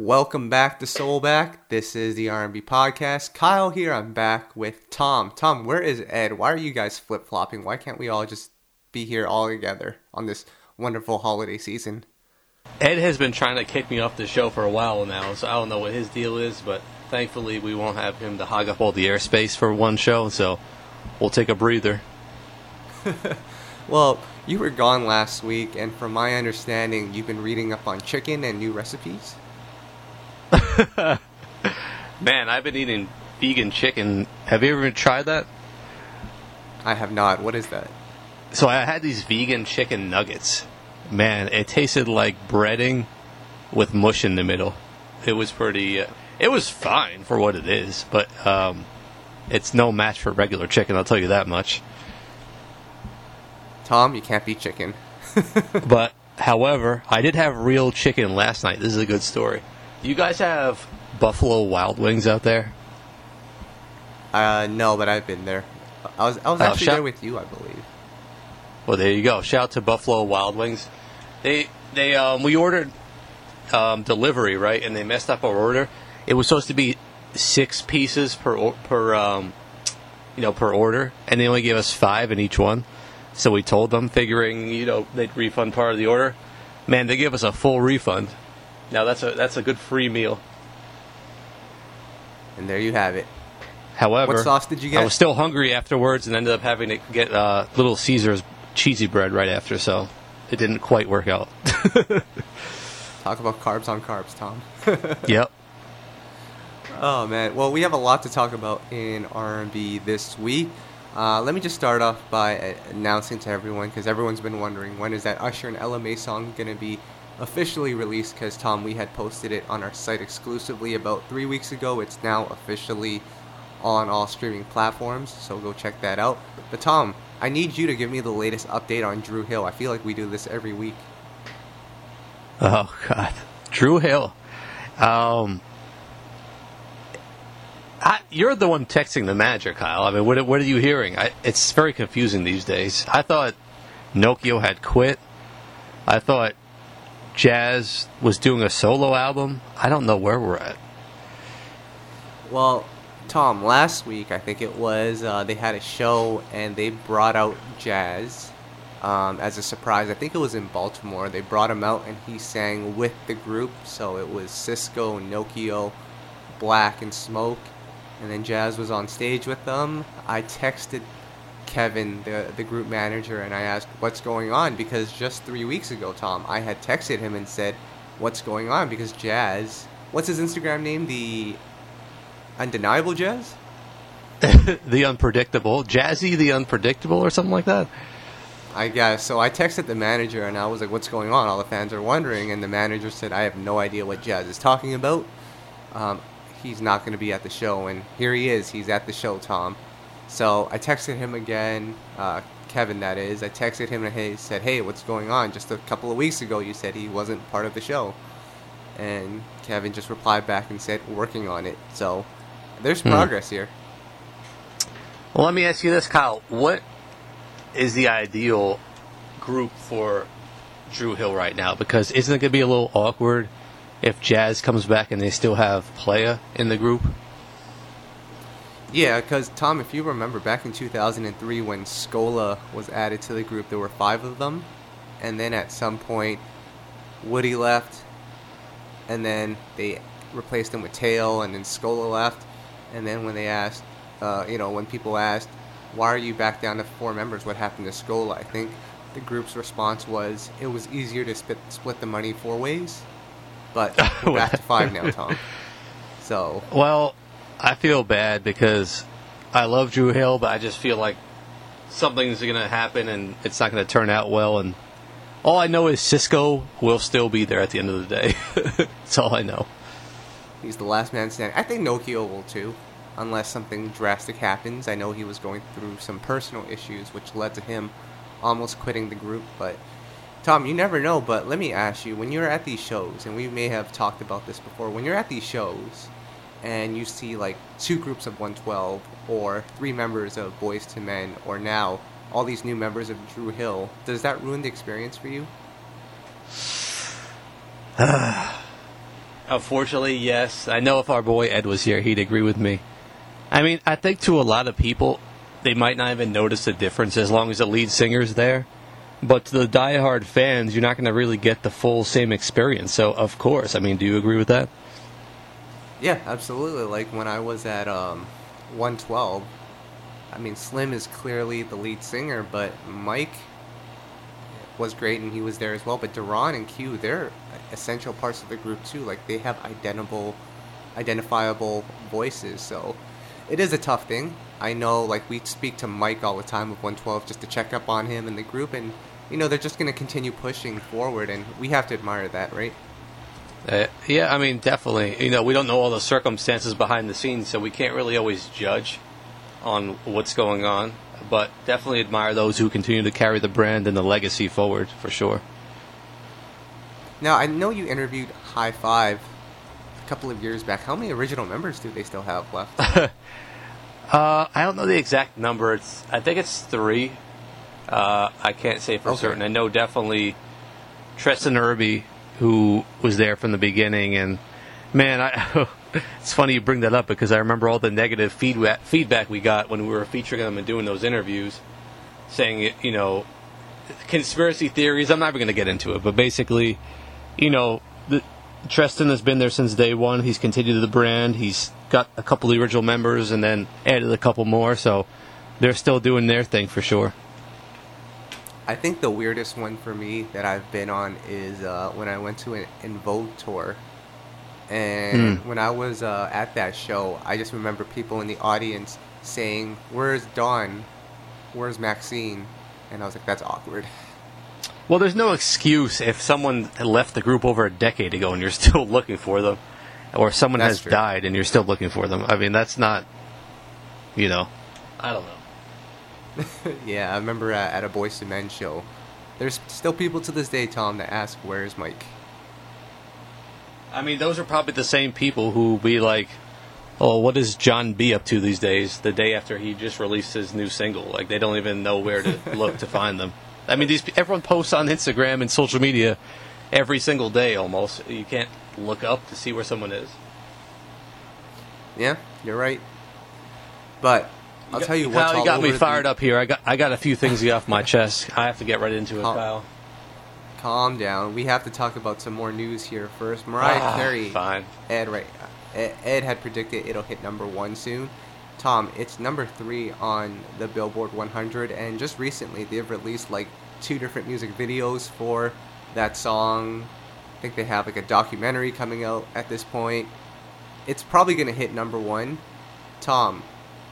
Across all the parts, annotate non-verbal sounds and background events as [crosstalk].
Welcome back to Soulback. This is the R&B podcast. Kyle here. I'm back with Tom. Tom, where is Ed? Why are you guys flip flopping? Why can't we all just be here all together on this wonderful holiday season? Ed has been trying to kick me off the show for a while now, so I don't know what his deal is, but thankfully we won't have him to hog up all the airspace for one show, so we'll take a breather. [laughs] Well, you were gone last week, and from my understanding, you've been reading up on chicken and new recipes. [laughs] Man, I've been eating vegan chicken. Have you ever tried that? I have not. What is that? So I had these vegan chicken nuggets. Man, it tasted like breading with mush in the middle. It was pretty. Uh, it was fine for what it is, but um, it's no match for regular chicken. I'll tell you that much. Tom, you can't beat chicken. [laughs] But however, I did have real chicken last night. This is a good story. You guys have Buffalo Wild Wings out there? Uh, no, but I've been there. I was I was Oh, actually shout- there with you, I believe. Well, there you go. Shout out to Buffalo Wild Wings. They they um, we ordered um, delivery right, and they messed up our order. It was supposed to be six pieces per per um, you know per order, and they only gave us five in each one. So we told them, figuring you know they'd refund part of the order. Man, they gave us a full refund. Now that's a that's a good free meal. And there you have it. However, What sauce did you get? I was still hungry afterwards and ended up having to get uh, Little Caesars cheesy bread right after, so it didn't quite work out. [laughs] Talk about carbs on carbs, Tom. [laughs] yep. Oh man, well we have a lot to talk about in R&B this week. Uh, let me just start off by announcing to everyone because everyone's been wondering when is that Usher and Mai song going to be officially released? Because Tom, we had posted it on our site exclusively about three weeks ago. It's now officially on all streaming platforms, so go check that out. But Tom, I need you to give me the latest update on Dru Hill. I feel like we do this every week. Oh God, Dru Hill. Um, I, you're the one texting the manager, Kyle. I mean, what, what are you hearing? I, it's very confusing these days. I thought Nokio had quit. I thought Jazz was doing a solo album. I don't know where we're at. Well, Tom, last week I think it was uh, they had a show and they brought out Jazz um, as a surprise. I think it was in Baltimore. They brought him out and he sang with the group. So it was Sisqó, Nokio, Black, and Smoke, and then Jazz was on stage with them. I texted Kevin, the the group manager, and I asked what's going on because just three weeks ago, Tom, I had texted him and said, "What's going on?" Because Jazz, what's his Instagram name? The Undeniable Jazz? [laughs] the unpredictable, Jazzy the unpredictable, or something like that. I guess. So I texted the manager and I was like, what's going on? All the fans are wondering. And the manager said, I have no idea what Jazz is talking about. Um, he's not going to be at the show. And here he is. He's at the show, Tom. So I texted him again, uh, Kevin, that is. I texted him and he said, hey, what's going on? Just a couple of weeks ago, you said he wasn't part of the show. And Kevin just replied back and said, working on it. So there's Hmm. progress here. Well, let me ask you this, Kyle. What is the ideal group for Dru Hill right now? Because isn't it going to be a little awkward if Jazz comes back and they still have Playa in the group? Yeah, because Tom, if you remember back in 2003 when Scola was added to the group, there were five of them, and then at some point, Woody left, and then they replaced him with Tao, and then Scola left, and then when they asked, uh, you know, when people asked, why are you back down to four members? What happened to Scola? I think the group's response was it was easier to split split the money four ways, but [laughs] we're back to five [laughs] now, Tom. So Well, I feel bad because I love Dru Hill, but I just feel like something's going to happen and it's not going to turn out well. And all I know is Sisqó will still be there at the end of the day. [laughs] That's all I know. He's the last man standing. I think Nokio will too, unless something drastic happens. I know he was going through some personal issues, which led to him almost quitting the group. But Tom, you never know. But let me ask you: when you're at these shows, and we may have talked about this before, when you're at these shows, and you see like two groups of 112, or three members of Boyz II Men, or now all these new members of Dru Hill, does that ruin the experience for you? [sighs] Unfortunately, yes. I know if our boy Ed was here, he'd agree with me. I mean, I think to a lot of people, they might not even notice the difference as long as the lead singer's there. But to the diehard fans, you're not going to really get the full same experience. So, of course, I mean, do you agree with that? Yeah, absolutely. Like when I was at um, 112, I mean, Slim is clearly the lead singer, but Mike was great and he was there as well. But Daron and Q, they're essential parts of the group too. Like they have identifiable, identifiable voices. So it is a tough thing. I know, like we speak to Mike all the time of 112 just to check up on him and the group, and you know they're just going to continue pushing forward, and we have to admire that, right? Uh, yeah, I mean, definitely. You know, we don't know all the circumstances behind the scenes, so we can't really always judge on what's going on. But definitely admire those who continue to carry the brand and the legacy forward, for sure. Now, I know you interviewed Hi-Five a couple of years back. How many original members do they still have left? [laughs] uh, I don't know the exact number. It's I think it's three. Uh, I can't say for Okay. certain. I know definitely Treston Irby, who was there from the beginning, and man, I, [laughs] it's funny you bring that up because I remember all the negative feedback feedback we got when we were featuring them and doing those interviews, saying you know, conspiracy theories. I'm not even going to get into it, but basically, you know, the, Treston has been there since day one. He's continued the brand. He's got a couple of the original members and then added a couple more. So they're still doing their thing for sure. I think the weirdest one for me that I've been on is uh, when I went to an En Vogue tour. And when I was uh, at that show, I just remember people in the audience saying, Where's Dawn? Where's Maxine? And I was like, That's awkward. Well, there's no excuse if someone left the group over a decade ago and you're still [laughs] looking for them, or if someone That's has true. died and you're still looking for them. I mean, that's not, you know, I don't know. [laughs] yeah, I remember at, at a Boyz II Men show. There's still people to this day, Tom, that ask, Where's Mike? I mean, those are probably the same people who be like, "Oh, what is Jon B up to these days?" The day after he just released his new single, like they don't even know where to [laughs] look to find them. I mean, these everyone posts on Instagram and social media every single day almost. You can't look up to see where someone is. Yeah, you're right. But I'll tell you what. Kyle, you got me fired the- up here. I got I got a few things to get off my chest. I have to get right into it, Oh. Kyle. Calm down. We have to talk about some more news here first. Mariah Ah, Carey. Fine. Ed right. Ed, Ed had predicted it'll hit number one soon. Tom, it's number three on the Billboard 100, and just recently they've released like two different music videos for that song. I think they have like a documentary coming out at this point. It's probably gonna hit number one. Tom,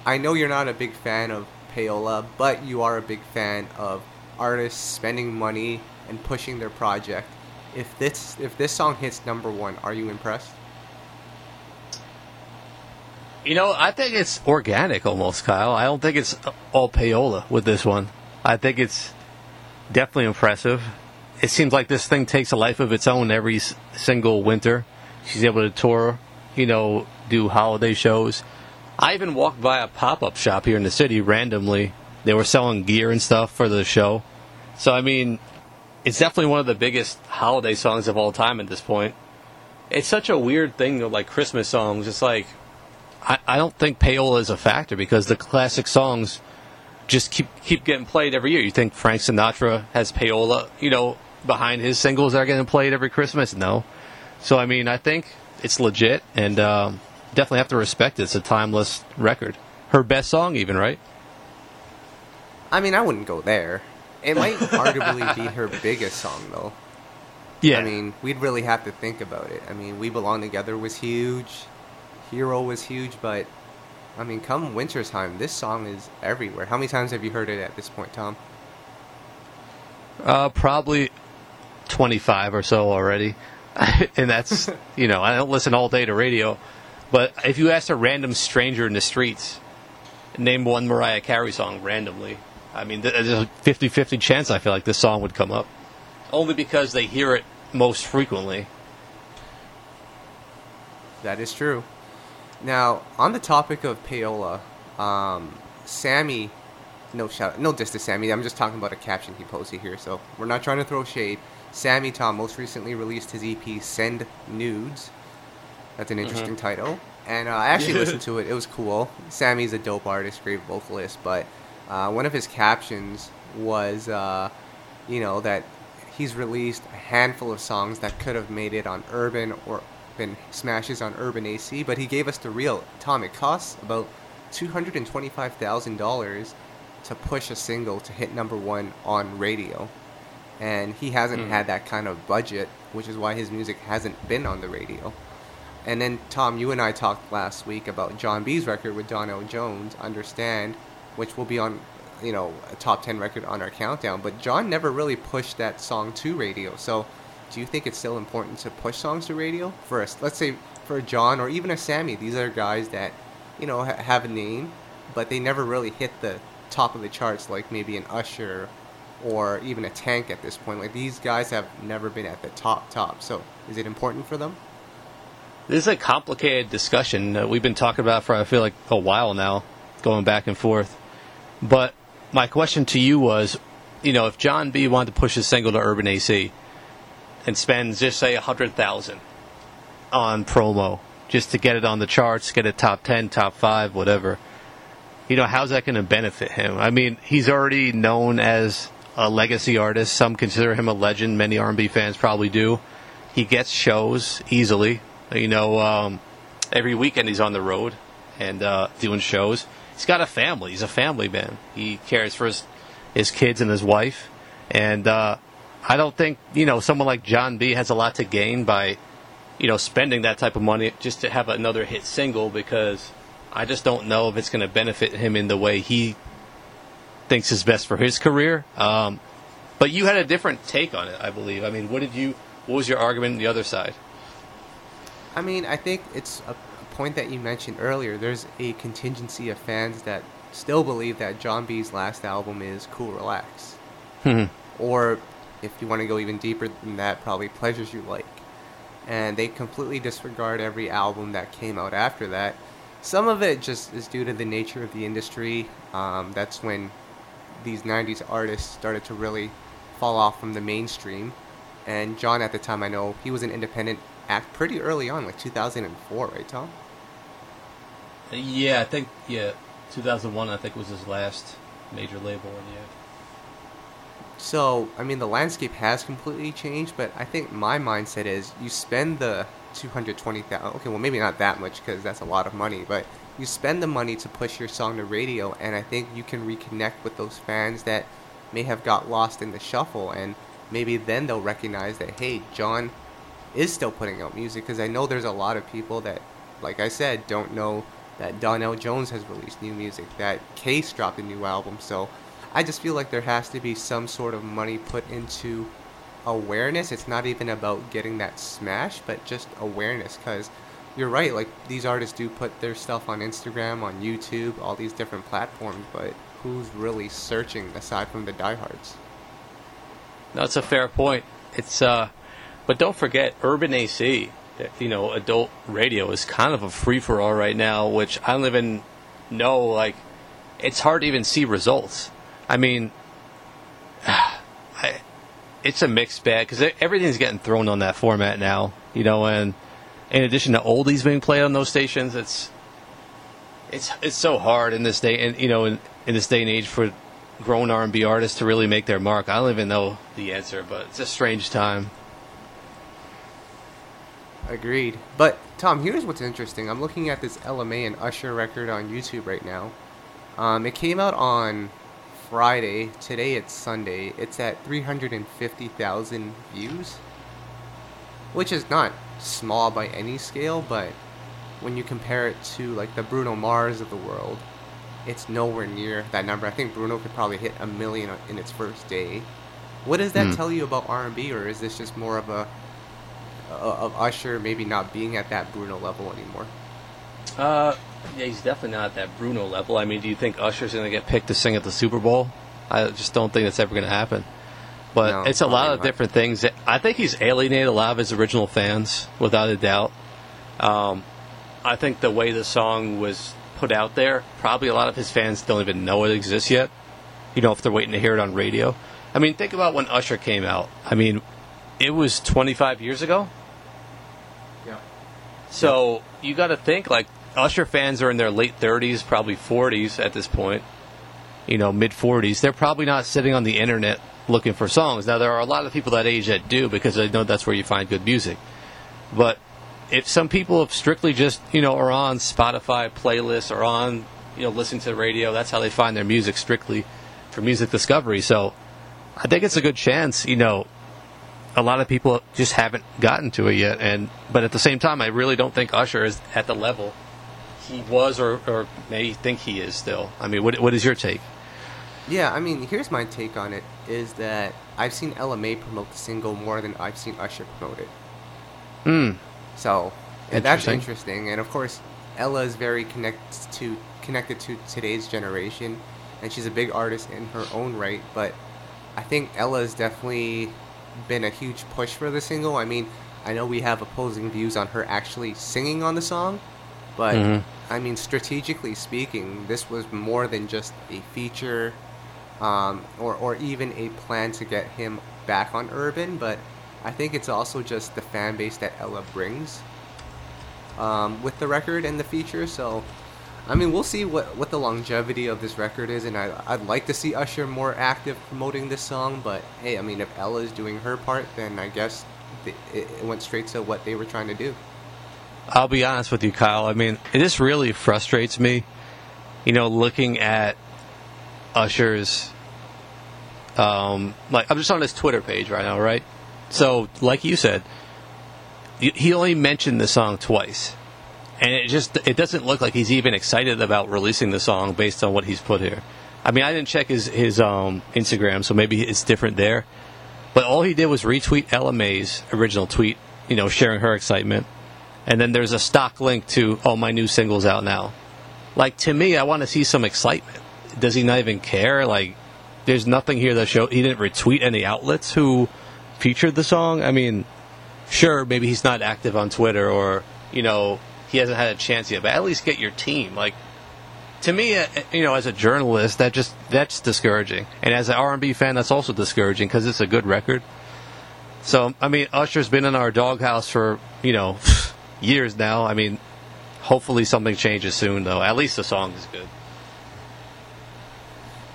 I know you're not a big fan of payola, but you are a big fan of artists spending money and pushing their project. If this if this song hits number one, are you impressed? You know, I think it's organic almost, Kyle. I don't think it's all payola with this one. I think it's definitely impressive. It seems like this thing takes a life of its own every single winter. She's able to tour, you know, do holiday shows. I even walked by a pop up shop here in the city randomly. They were selling gear and stuff for the show. So, I mean, it's definitely one of the biggest holiday songs of all time at this point. It's such a weird thing, though, like Christmas songs. It's like, I, I don't think payola is a factor because the classic songs just keep keep getting played every year. You think Frank Sinatra has payola, you know, behind his singles that are getting played every Christmas? No. So I mean, I think it's legit, and um, definitely have to respect it. It's a timeless record. Her best song, even right? I mean, I wouldn't go there. It might [laughs] arguably be her biggest song, though. Yeah. I mean, we'd really have to think about it. I mean, We Belong Together was huge, Hero was huge, but I mean, come winter time, this song is everywhere. How many times have you heard it at this point, Tom? Uh, probably 25 or so already. [laughs] and that's, [laughs] you know, I don't listen all day to radio. But if you ask a random stranger in the streets, name one Mariah Carey song randomly, I mean, th- there's a 50 50 chance I feel like this song would come up. Only because they hear it most frequently. That is true. Now, on the topic of payola, um, Sammie, no shout, no diss to Sammie. I'm just talking about a caption he posted here, so we're not trying to throw shade. Sammie Tom most recently released his EP "Send Nudes," That's an interesting title. And uh, I actually listened to it. It was cool. Sammie's a dope artist, great vocalist. But uh, one of his captions was, uh, you know, that he's released a handful of songs that could have made it on Urban or been smashes on Urban AC. But he gave us the real. Tom, it costs about $225,000 to push a single to hit number one on radio. And he hasn't Mm. had that kind of budget, which is why his music hasn't been on the radio. And then, Tom, you and I talked last week about Jon B's record with Donell Jones, Understand, which will be on, you know, a top 10 record on our countdown. But Jon never really pushed that song to radio. So, do you think it's still important to push songs to radio? first let's say for a Jon or even a Sammie, these are guys that, you know, ha- have a name, but they never really hit the top of the charts like maybe an Usher or even a Tank at this point. Like these guys have never been at the top top. So, is it important for them? This is a complicated discussion that we've been talking about for I feel like a while now, going back and forth. But my question to you was, you know, if Jon B wanted to push his single to Urban AC and spends just say a hundred thousand on promo just to get it on the charts, get it top ten, top five, whatever. You know, how's that going to benefit him? I mean, he's already known as a legacy artist. Some consider him a legend. Many R&B fans probably do. He gets shows easily. You know, um, every weekend he's on the road and uh, doing shows. He's got a family. He's a family man. He cares for his his kids and his wife. And uh, I don't think you know someone like Jon B has a lot to gain by you know spending that type of money just to have another hit single because I just don't know if it's going to benefit him in the way he thinks is best for his career. Um, but you had a different take on it, I believe. I mean, what did you? What was your argument on the other side? I mean, I think it's a, point that you mentioned earlier. There's a contingency of fans that still believe that Jon B's last album is Cool Relax. or, if you want to go even deeper than that, probably Pleasures U Like. And they completely disregard every album that came out after that. Some of it just is due to the nature of the industry. Um, that's when these 90s artists started to really fall off from the mainstream. And Jon, at the time, I know he was an independent act pretty early on, like 2004, right, Tom? Yeah, I think yeah, 2001 I think was his last major label. Yeah. So, I mean, the landscape has completely changed, but I think my mindset is you spend the 220,000, okay, well, maybe not that much because that's a lot of money, but you spend the money to push your song to radio, and I think you can reconnect with those fans that may have got lost in the shuffle, and maybe then they'll recognize that, hey, Jon is still putting out music, because I know there's a lot of people that, like I said, don't know that Donell Jones has released new music, that Case dropped a new album, so I just feel like there has to be some sort of money put into awareness. It's not even about getting that smash, but just awareness. Because you're right, like these artists do put their stuff on Instagram, on YouTube, all these different platforms, but who's really searching aside from the diehards? That's a fair point. It's uh, but don't forget Urban AC. You know, adult radio is kind of a free for all right now, which I don't even know. Like, it's hard to even see results. I mean, [sighs] I, it's a mixed bag because everything's getting thrown on that format now. You know, and in addition to oldies being played on those stations, it's it's it's so hard in this day and you know in, in this day and age for grown R and B artists to really make their mark. I don't even know the answer, but it's a strange time. Agreed. But Tom, here's what's interesting. I'm looking at this Ella Mai and Usher record on YouTube right now. Um, it came out on Friday. Today it's Sunday. It's at 350,000 views, which is not small by any scale, but when you compare it to like the Bruno Mars of the world, it's nowhere near that number. I think Bruno could probably hit a million in its first day. What does that Hmm. tell you about R&B, or is this just more of a of Usher maybe not being at that Bruno level anymore? Uh, yeah, he's definitely not at that Bruno level. I mean, do you think Usher's going to get picked to sing at the Super Bowl? I just don't think that's ever going to happen. But No, it's a lot of not. different things. I think he's alienated a lot of his original fans, without a doubt. Um, I think the way the song was put out there, probably a lot of his fans don't even know it exists yet. You know, if they're waiting to hear it on radio. I mean, think about when Usher came out. I mean, it was 25 years ago. Yeah. So you got to think like Usher fans are in their late 30s, probably 40s at this point. You know, mid 40s. They're probably not sitting on the internet looking for songs. Now there are a lot of people that age that do because they know that's where you find good music. But if some people have strictly just you know are on Spotify playlists or on you know listening to the radio, that's how they find their music strictly for music discovery. So I think it's a good chance. You know, a lot of people just haven't gotten to it yet, and but at the same time, I really don't think Usher is at the level he was or, or may think he is still. I mean, what what is your take? Yeah, I mean, here's my take on it: is that I've seen Ella Mai promote the single more than I've seen Usher promote it. Hmm. So and that's interesting. And of course, Ella is very connected to connected to today's generation, and she's a big artist in her own right. But I think Ella is definitely been a huge push for the single. I mean, I know we have opposing views on her actually singing on the song, but mm-hmm. I mean, strategically speaking, this was more than just a feature, um, or or even a plan to get him back on Urban. But I think it's also just the fan base that Ella brings um, with the record and the feature. So, I mean, we'll see what, what the longevity of this record is, and I, I'd like to see Usher more active promoting this song. But hey, I mean, if Ella is doing her part, then I guess it, went straight to what they were trying to do. I'll be honest with you, Kyle. I mean, this really frustrates me, you know, looking at Usher's. Um, like I'm just on his Twitter page right now, right? So, like you said, he only mentioned the song twice, and it just it doesn't look like he's even excited about releasing the song based on what he's put here. I mean, I didn't check his his um, Instagram, so maybe it's different there. But all he did was retweet Ella Mai's original tweet, you know, sharing her excitement, and then there's a stock link to "Oh, my new single's out now." Like to me, I want to see some excitement. Does he not even care? Like, there's nothing here that show he didn't retweet any outlets who featured the song. I mean, sure, maybe he's not active on Twitter or, you know, he hasn't had a chance yet, but at least get your team. Like, to me, uh, you know, as a journalist, that just that's discouraging, and as an R&B fan, that's also discouraging because it's a good record. So, I mean, Usher's been in our doghouse for you know [laughs] years now. I mean, hopefully something changes soon, though. At least the song is good.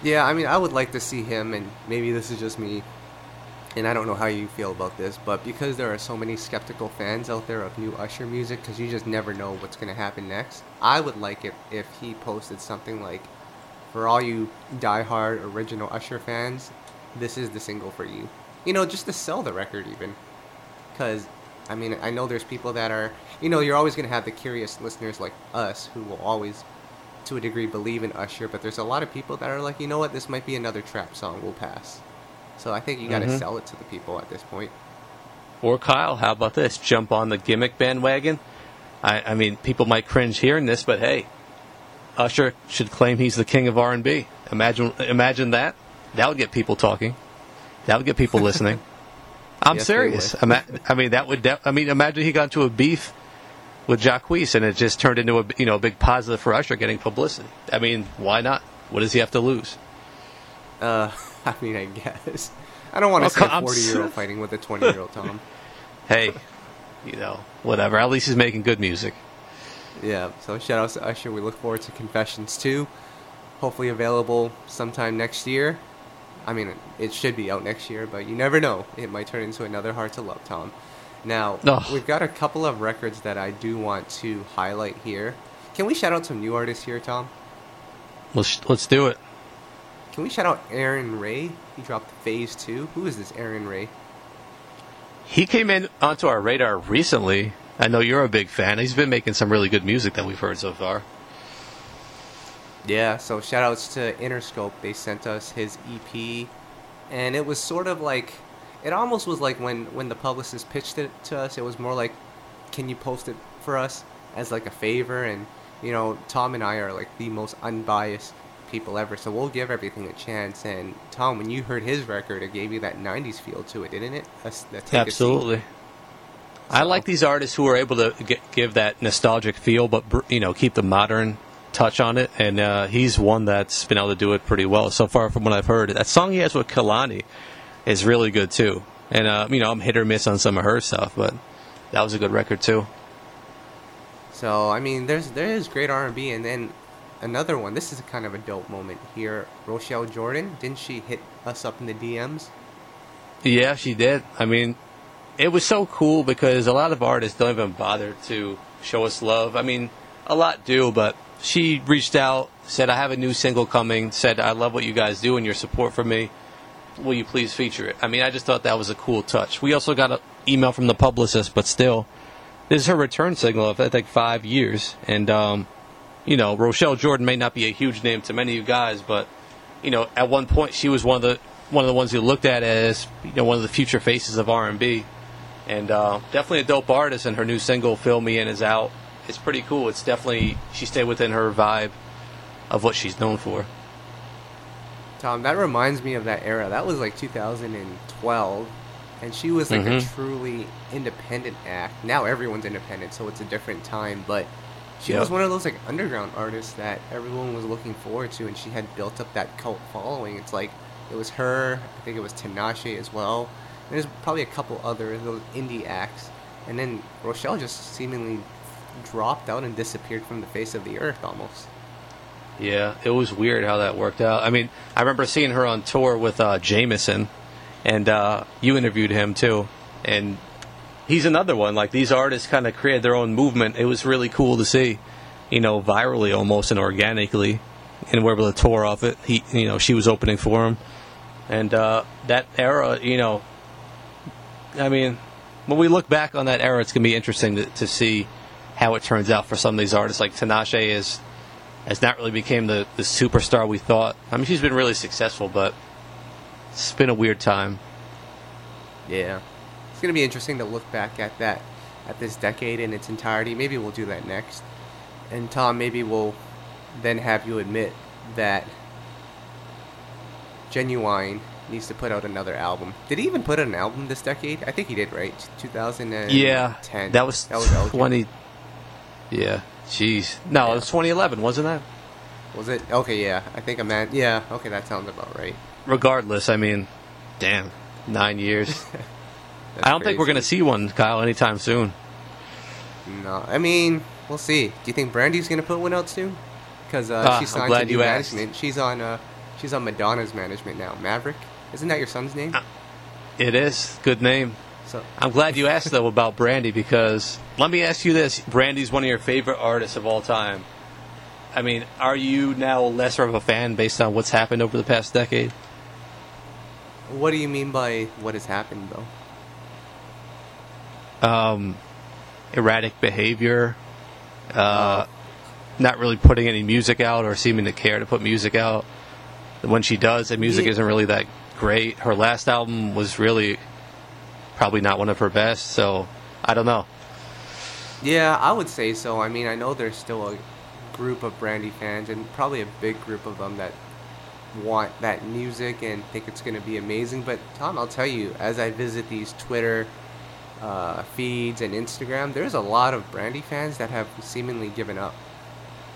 Yeah, I mean, I would like to see him, and maybe this is just me and I don't know how you feel about this, but because there are so many skeptical fans out there of new Usher music, because you just never know what's going to happen next, I would like it if he posted something like, for all you die-hard original Usher fans, this is the single for you. You know, just to sell the record, even. Because, I mean, I know there's people that are, you know, you're always going to have the curious listeners like us who will always, to a degree, believe in Usher, but there's a lot of people that are like, you know what, this might be another trap song, we'll pass. So I think you got to mm-hmm. sell it to the people at this point. Or Kyle, how about this? Jump on the gimmick bandwagon. I, I mean, people might cringe hearing this, but hey, Usher should claim he's the king of R and B. Imagine, imagine that. That would get people talking. That would get people listening. [laughs] I'm yes, serious. I mean, that would. De- I mean, imagine he got into a beef with Jacquees, and it just turned into a you know a big positive for Usher getting publicity. I mean, why not? What does he have to lose? Uh, [laughs] I mean, I guess. I don't want to see a 40 year old fighting with a 20 year old Tom. [laughs] hey, you know, whatever. At least he's making good music. Yeah, so shout out to Usher. We look forward to Confessions 2. Hopefully available sometime next year. I mean, it should be out next year, but you never know. It might turn into another Hard II Love, Tom. Now, oh. we've got a couple of records that I do want to highlight here. Can we shout out some new artists here, Tom? Let's, let's do it. Can we shout out Aaron Ray? He dropped Phase 2. Who is this Aaron Ray? He came in onto our radar recently. I know you're a big fan. He's been making some really good music that we've heard so far. Yeah, so shout outs to Interscope. They sent us his EP and it was sort of like it almost was like when when the publicist pitched it to us, it was more like can you post it for us as like a favor and you know, Tom and I are like the most unbiased people ever. So we'll give everything a chance. And Tom, when you heard his record, it gave you that '90s feel to it, didn't it? Absolutely. I like these artists who are able to get, give that nostalgic feel, but you know, keep the modern touch on it. And uh, he's one that's been able to do it pretty well so far, from what I've heard. That song he has with Kehlani is really good too. And uh, you know, I'm hit or miss on some of her stuff, but that was a good record too. So I mean, there's there is great R and B, and then another one. This is a kind of a dope moment here. Rochelle Jordan, didn't she hit us up in the DMs? Yeah, she did. I mean, it was so cool because a lot of artists don't even bother to show us love. I mean, a lot do, but she reached out, said, I have a new single coming, said, I love what you guys do and your support for me. Will you please feature it? I mean, I just thought that was a cool touch. We also got an email from the publicist, but still, this is her return signal of, I think, five years. And, um, you know, Rochelle Jordan may not be a huge name to many of you guys, but, you know, at one point she was one of the one of the ones you looked at as you know one of the future faces of R&B, and uh, definitely a dope artist. And her new single "Fill Me In" is out. It's pretty cool. It's definitely she stayed within her vibe of what she's known for. Tom, that reminds me of that era. That was like 2012, and she was like a Mhm. truly independent act. Now everyone's independent, so it's a different time. But she Yep. was one of those like underground artists that everyone was looking forward to, and she had built up that cult following. It's like it was her. I think it was Tinashe as well. And there's probably a couple other those indie acts, and then Rochelle just seemingly dropped out and disappeared from the face of the earth almost. Yeah, it was weird how that worked out. I mean, I remember seeing her on tour with uh, Jameson, and uh, you interviewed him too. And he's another one. Like these artists kind of created their own movement. It was really cool to see, you know, virally almost and organically, and to tour off it. He, you know, she was opening for him, and uh, that era, you know, I mean, when we look back on that era, it's gonna be interesting to, to see how it turns out for some of these artists. Like Tinashe is has not really became the, the superstar we thought. I mean, she's been really successful, but it's been a weird time. Yeah. It's going to be interesting to look back at that, at this decade in its entirety. Maybe we'll do that next. And Tom, maybe we'll then have you admit that Ginuwine needs to put out another album. Did he even put out an album this decade? I think he did, right? 2010. Yeah, that was, that was Elgin. 20. Yeah, jeez. No, it was 2011, wasn't that? Was it? Okay, yeah. I think I meant. Yeah, okay, that sounds about right. Regardless, I mean, damn, nine years. [laughs] That's I don't think we're going to see one, Kyle, anytime soon. No, I mean, we'll see. Do you think Brandy's gonna put one out soon? Because uh, Ah, she signed to new asked. management. She's on uh, she's on Madonna's management now. Maverick, isn't that your son's name? Ah. It is. Good name. So I'm glad you asked, though, about Brandy because let me ask you this. Brandy's one of your favorite artists of all time. I mean, are you now lesser of a fan based on what's happened over the past decade? what do you mean by what has happened though? Um, erratic behavior, uh, not really putting any music out or seeming to care to put music out. When she does, the music Yeah. isn't really that great. Her last album was really probably not one of her best, so I don't know. Yeah, I would say so. I mean, I know there's still a group of Brandy fans, and probably a big group of them that want that music and think it's going to be amazing. But Tom, I'll tell you, as I visit these Twitter uh, feeds and Instagram, there's a lot of Brandy fans that have seemingly given up.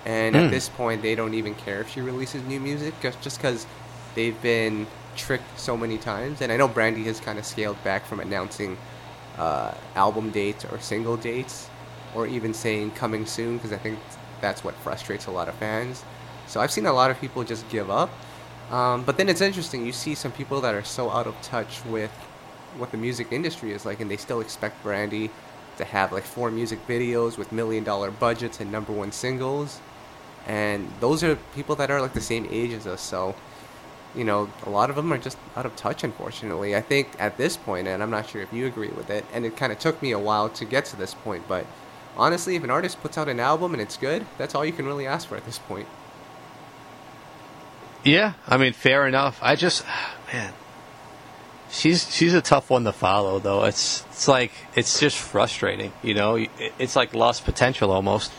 And at Hmm. this point, they don't even care if she releases new music, just just because they've been tricked so many times. And I know Brandy has kind of scaled back from announcing uh, album dates or single dates, or even saying coming soon, because I think that's what frustrates a lot of fans. So I've seen a lot of people just give up. Um, but then it's interesting. You see some people that are so out of touch with what the music industry is like, and they still expect Brandy to have like four music videos with million dollar budgets and number one singles. And those are people that are like the same age as us. So, you know, a lot of them are just out of touch, unfortunately. I think at this point, and I'm not sure if you agree with it, and it kind of took me a while to get to this point, but honestly, if an artist puts out an album and it's good, that's all you can really ask for at this point. Yeah, I mean, fair enough. I just, [sighs] man, she's she's a tough one to follow, though. It's it's like it's just frustrating, you know. It's like lost potential almost.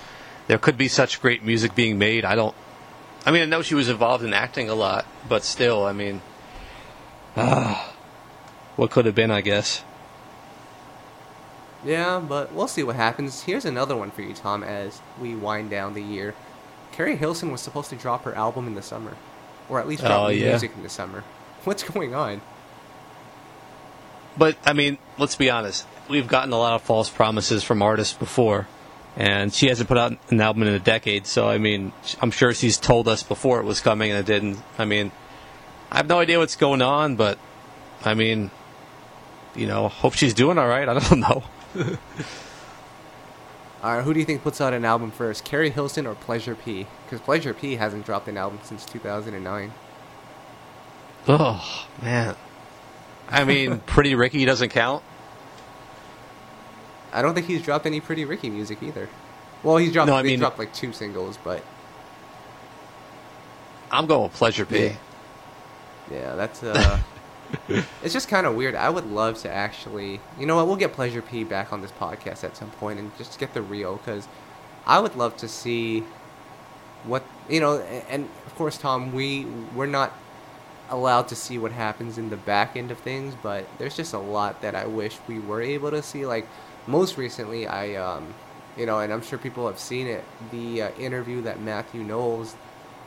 There could be such great music being made. I don't. I mean, I know she was involved in acting a lot, but still, I mean, ah, [sighs] what could have been, I guess. Yeah, but we'll see what happens. Here's another one for you, Tom, as we wind down the year. Keri Hilson was supposed to drop her album in the summer, or at least drop Oh, yeah. music in the summer. [laughs] What's going on? But I mean, let's be honest. We've gotten a lot of false promises from artists before, and she hasn't put out an album in a decade. So I mean, I'm sure she's told us before it was coming and it didn't. I mean, I have no idea what's going on, but I mean, you know, hope she's doing all right. I don't [laughs] know. All right, who do you think puts out an album first, Keri Hilson or Pleasure P? Because Pleasure P hasn't dropped an album since 2009. Oh man, I mean, Pretty Ricky doesn't count. I don't think he's dropped any Pretty Ricky music either. Well, he's dropped. No, I mean- dropped like two singles, but I'm going with Pleasure P. Yeah. yeah, that's uh, [laughs] it's just kind of weird. I would love to actually, you know what? We'll get Pleasure P back on this podcast at some point and just get the real because I would love to see what you know. a- And of course, Tom, we we're not allowed to see what happens in the back end of things, but there's just a lot that I wish we were able to see. Like most recently, I um, you know, and I'm sure people have seen it. The uh, interview that Matthew Knowles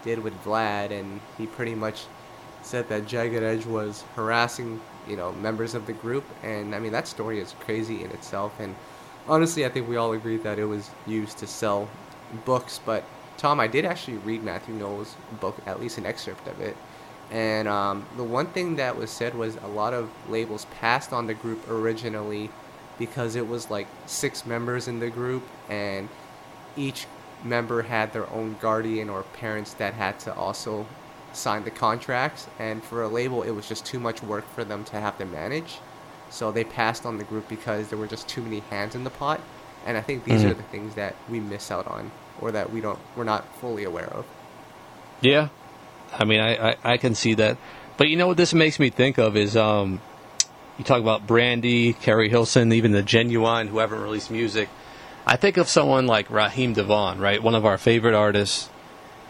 did with Vlad, and he pretty much said that Jagged Edge was harassing, you know, members of the group, and I mean that story is crazy in itself. And honestly, I think we all agreed that it was used to sell books. But Tom, I did actually read Matthew Knowles' book, at least an excerpt of it. And um, the one thing that was said was a lot of labels passed on the group originally because it was like six members in the group, and each member had their own guardian or parents that had to also sign the contracts. And for a label, it was just too much work for them to have to manage. So they passed on the group because there were just too many hands in the pot. And I think these Mhm. are the things that we miss out on, or that we don't, we're not fully aware of. Yeah, I mean, I, I, I can see that. But you know what this makes me think of is um, you talk about Brandy, Keri Hilson, even the Ginuwine who haven't released music. I think of someone like Raheem DeVaughn, right? One of our favorite artists.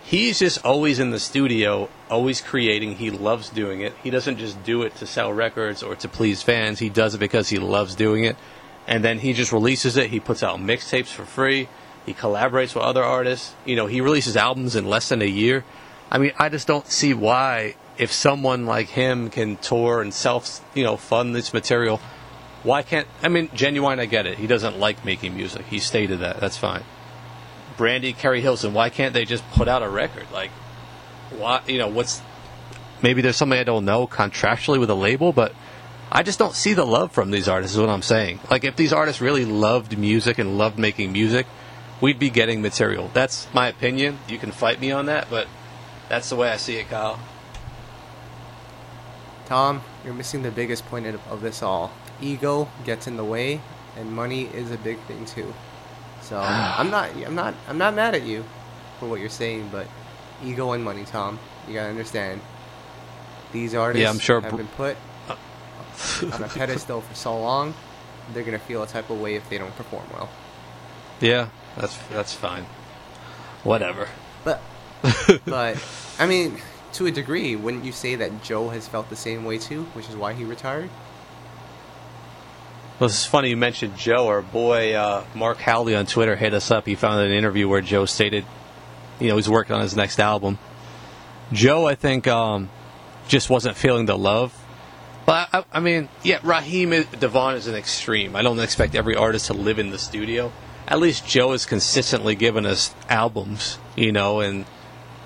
He's just always in the studio, always creating. He loves doing it. He doesn't just do it to sell records or to please fans. He does it because he loves doing it. And then he just releases it. He puts out mixtapes for free. He collaborates with other artists. You know, he releases albums in less than a year. I mean, I just don't see why, if someone like him can tour and self, you know, fund this material, why can't? I mean, ginuwine, I get it. He doesn't like making music. He stated that. That's fine. Brandy, Keri Hilson, why can't they just put out a record? Like, why? You know, what's? Maybe there's something I don't know contractually with a label, but I just don't see the love from these artists. Is what I'm saying. Like, if these artists really loved music and loved making music, we'd be getting material. That's my opinion. You can fight me on that, but that's the way I see it, Kyle. Tom, you're missing the biggest point of, of this all. Ego gets in the way, and money is a big thing too. So [sighs] I'm not, I'm not, I'm not mad at you for what you're saying, but ego and money, Tom, you gotta understand. These artists I'm sure have Br- been put [laughs] on a pedestal for so long. They're gonna feel a type of way if they don't perform well. Yeah, that's that's fine. Whatever. But, [laughs] but I mean, to a degree, wouldn't you say that Joe has felt the same way too, which is why he retired? Well, it's funny you mentioned Joe. Our boy uh, Mark Howley on Twitter hit us up. He found an interview where Joe stated, you know, he's working on his next album. Joe, I think, um, just wasn't feeling the love. But I, I mean, yeah, Raheem is- DeVaughn is an extreme. I don't expect every artist to live in the studio. At least Joe has consistently given us albums, you know, and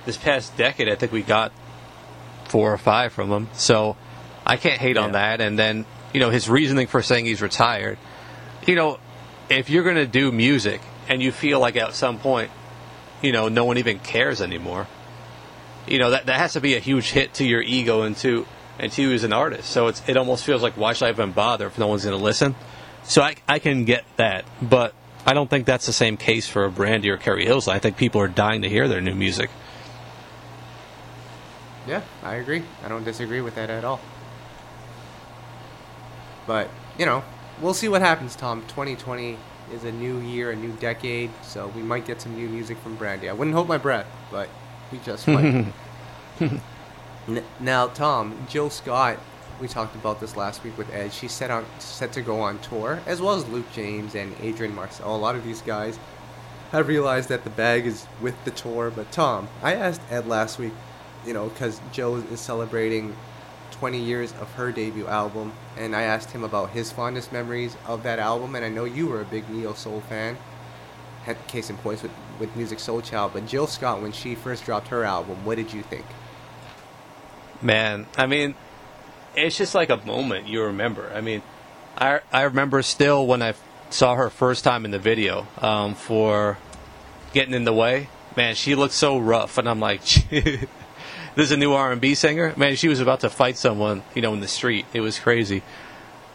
this past decade, I think we got four or five from him. So I can't hate on that. And then, you know, his reasoning for saying he's retired. You know, if you're going to do music and you feel like at some point, you know, no one even cares anymore, you know, that, that has to be a huge hit to your ego and to, and to you as an artist. So it's, it almost feels like, why should I even bother if no one's going to listen? So I, I can get that. But I don't think that's the same case for a Brandy or Keri Hills. I think people are dying to hear their new music. Yeah, I agree. I don't disagree with that at all. But, you know, we'll see what happens, Tom. 2020 is a new year, a new decade, so we might get some new music from Brandy. I wouldn't hold my breath, but we just might. [laughs] N- now, Tom, Jill Scott, we talked about this last week with Ed. She's set on set to go on tour, as well as Luke James and Adrian Marcel. A lot of these guys have realized that the bag is with the tour. But Tom, I asked Ed last week, you know, because Joe is celebrating 20 years of her debut album, and I asked him about his fondest memories of that album. And I know you were a big neo soul fan. had case in points with with Musiq Soulchild. But Jill Scott, when she first dropped her album, what did you think? Man, I mean, it's just like a moment you remember. I mean, I I remember still when I saw her first time in the video um, for getting in the way. Man, she looked so rough, and I'm like, [laughs] this is a new R&B singer. Man, she was about to fight someone, you know, in the street. It was crazy,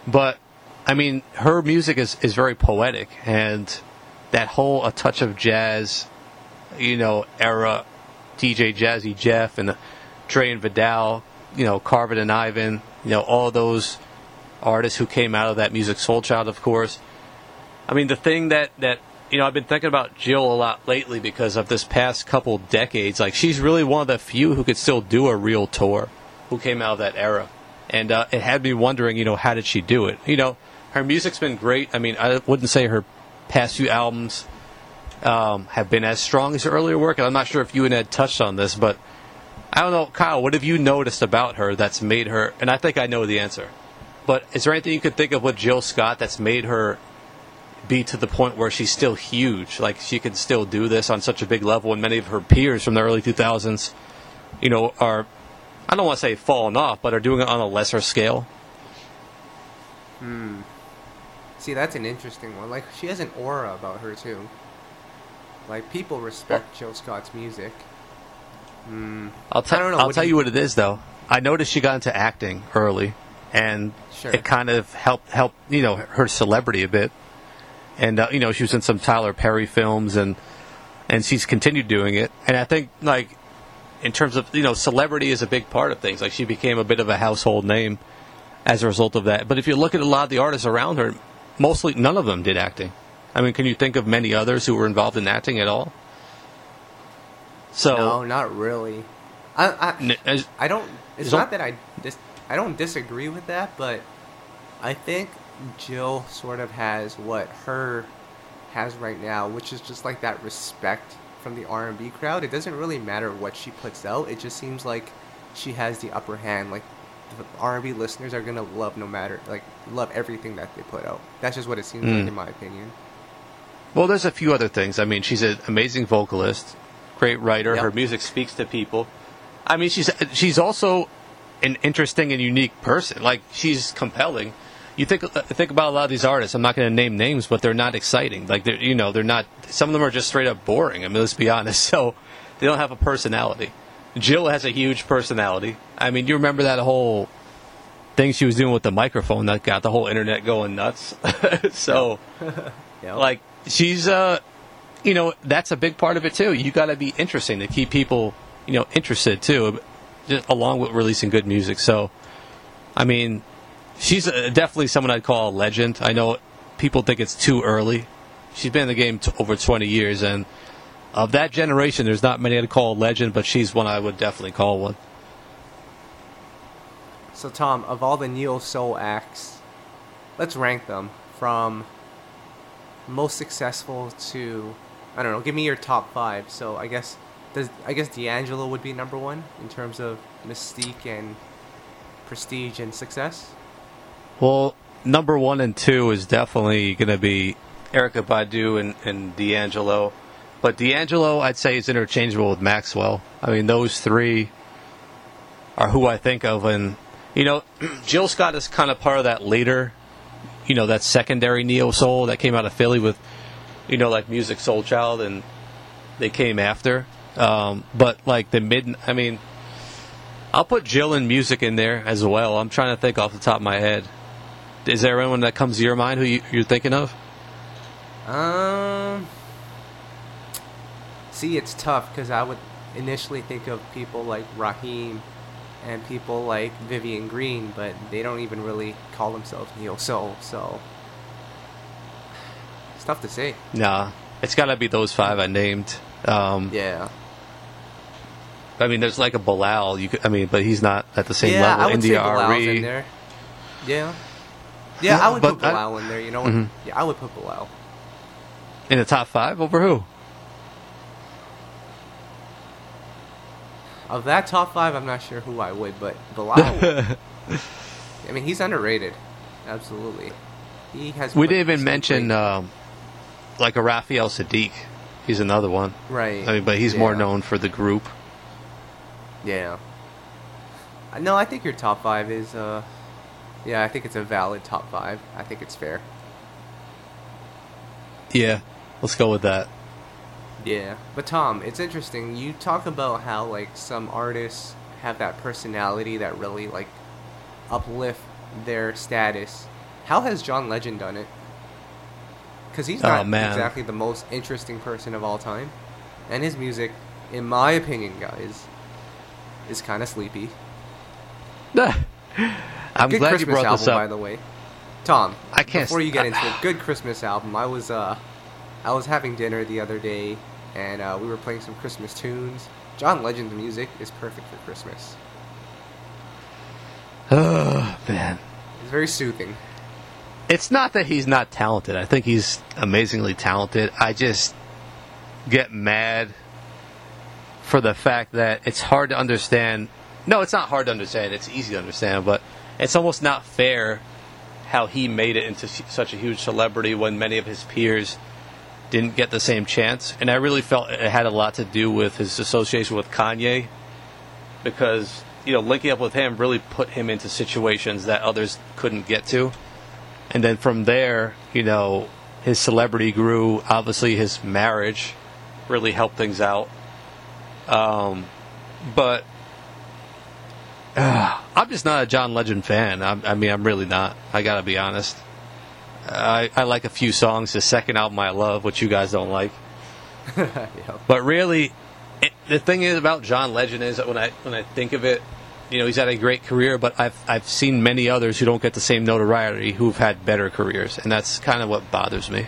but I mean, her music is is very poetic, and that whole a touch of jazz, you know, era, DJ Jazzy Jeff and Dre and Vidal, you know, Carvin and Ivan, you know, all those artists who came out of that Musiq Soulchild, of course. I mean, the thing that that you know, I've been thinking about Jill a lot lately because of this past couple decades. Like, she's really one of the few who could still do a real tour, who came out of that era, and uh, it had me wondering, you know, how did she do it? You know, her music's been great. I mean, I wouldn't say her past few albums um, have been as strong as her earlier work, and I'm not sure if you and Ed touched on this, but I don't know, Kyle, what have you noticed about her that's made her? And I think I know the answer. But is there anything you could think of with Jill Scott that's made her be to the point where she's still huge? Like she can still do this on such a big level, and many of her peers from the early 2000s, you know, are I don't want to say falling off, but are doing it on a lesser scale. Hmm. See, that's an interesting one. Like she has an aura about her too. Like people respect Jill Scott's music. Hmm. I'll, tell. I don't know, I'll what tell you you- what it is though. I noticed she got into acting early, and Sure. it kind of helped help you know her celebrity a bit. And uh, you know she was in some Tyler Perry films, and and she's continued doing it. And I think like in terms of you know celebrity is a big part of things. Like she became a bit of a household name as a result of that. But if you look at a lot of the artists around her, mostly none of them did acting. I mean, can you think of many others who were involved in acting at all? So No, not really. I I, as- I don't. It's not that I dis, I don't disagree with that, but I think Jill sort of has what her has right now, which is just like that respect from the R and B crowd. It doesn't really matter what she puts out. It just seems like she has the upper hand. Like the R and B listeners are gonna love no matter like love everything that they put out. That's just what it seems like Mm. in my opinion. Well, there's a few other things. I mean, she's an amazing vocalist, great writer. Yep. Her music speaks to people. I mean, she's she's also an interesting and unique person. Like she's compelling. You think uh, think about a lot of these artists. I'm not going to name names, but they're not exciting. Like they're you know they're not. Some of them are just straight up boring. I mean, let's be honest. [laughs] So they don't have a personality. Jill has a huge personality. I mean, you remember that whole thing she was doing with the microphone that got the whole internet going nuts. [laughs] so [laughs] Yeah. like she's uh you know that's a big part of it too you got to be interesting to keep people you know interested too just along with releasing good music so i mean she's uh, definitely someone i'd call a legend i know people think it's too early she's been in the game t- over 20 years and of that generation there's not many i'd call a legend but she's one i would definitely call one So Tom, of all the neo soul acts, let's rank them from most successful to I don't know. Give me your top five. So I guess does I guess D'Angelo would be number one in terms of mystique and prestige and success. Well, number one and two is definitely going to be Erykah Badu and, and D'Angelo. But D'Angelo, I'd say, is interchangeable with Maxwell. I mean, those three are who I think of. And, you know, [clears throat] Jill Scott is kind of part of that later, you know, that secondary neo soul that came out of Philly with, you know, like Musiq Soulchild, and they came after. Um, but, like, the mid, I mean, I'll put Jill and Musiq in there as well. I'm trying to think off the top of my head. Is there anyone that comes to your mind who you, you're thinking of? Um. See, it's tough because I would initially think of people like Raheem and people like Vivian Green, but they don't even really call themselves neo soul. So it's tough to say. Nah, it's got to be those five I named. Um, Yeah. I mean, there's like a Bilal. You could, I mean, but he's not at the same yeah, level. I would say Bilal's in there. Yeah. Yeah, I would But put I- Bilal in there. You know, Mhm. yeah, I would put Bilal. in the top five over who? Of that top five, I'm not sure who I would, but Bilal. [laughs] I mean, he's underrated. Absolutely. He has. we didn't even mention um, like a Raphael Saadiq. He's another one. Right. I mean, but he's more known for the group. Yeah. No, I think your top five is. uh Yeah, I think it's a valid top five. I think it's fair. Yeah, let's go with that. Yeah, but Tom, it's interesting. You talk about how like some artists have that personality that really like uplift their status. How has John Legend done it? Because he's Oh, not man. exactly the most interesting person of all time, and his music, in my opinion, guys, is kind of sleepy. [laughs] I'm good glad Christmas you brought album, this up. by the way. Tom, I can't Before you get into it, good Christmas album. I was uh, I was having dinner the other day, and uh, we were playing some Christmas tunes. John Legend's music is perfect for Christmas. [sighs] Oh, man. It's very soothing. It's not that he's not talented. I think he's amazingly talented. I just get mad for the fact that it's hard to understand. No, it's not hard to understand. It's easy to understand, but it's almost not fair how he made it into such a huge celebrity when many of his peers didn't get the same chance. And I really felt it had a lot to do with his association with Kanye because, you know, linking up with him really put him into situations that others couldn't get to. And then from there, you know, his celebrity grew. Obviously, his marriage really helped things out. Um, but uh, I'm just not a John Legend fan. I'm, I mean, I'm really not. I gotta be honest. I, I like a few songs. The second album I love, which you guys don't like. [laughs] yeah. But really, it, the thing is about John Legend is that when I when I think of it, you know, he's had a great career, but I've I've seen many others who don't get the same notoriety who've had better careers, and that's kind of what bothers me.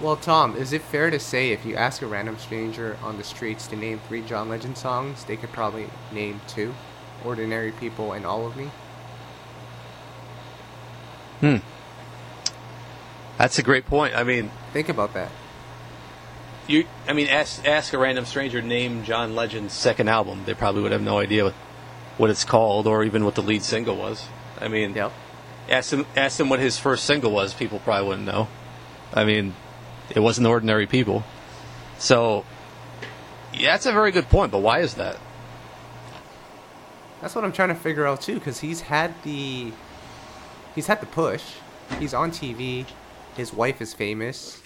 Well, Tom, is it fair to say if you ask a random stranger on the streets to name three John Legend songs, they could probably name two? Ordinary People and All of Me? Hmm. That's a great point. I mean, Think about that. you I mean, ask ask a random stranger name John Legend's second album, they probably would have no idea what, what it's called or even what the lead single was. I mean, Yep. ask him ask him what his first single was, people probably wouldn't know. I mean, it wasn't ordinary people. So, yeah, that's a very good point. But why is that? That's what I'm trying to figure out too, because he's had the, he's had the push. He's on TV. His wife is famous.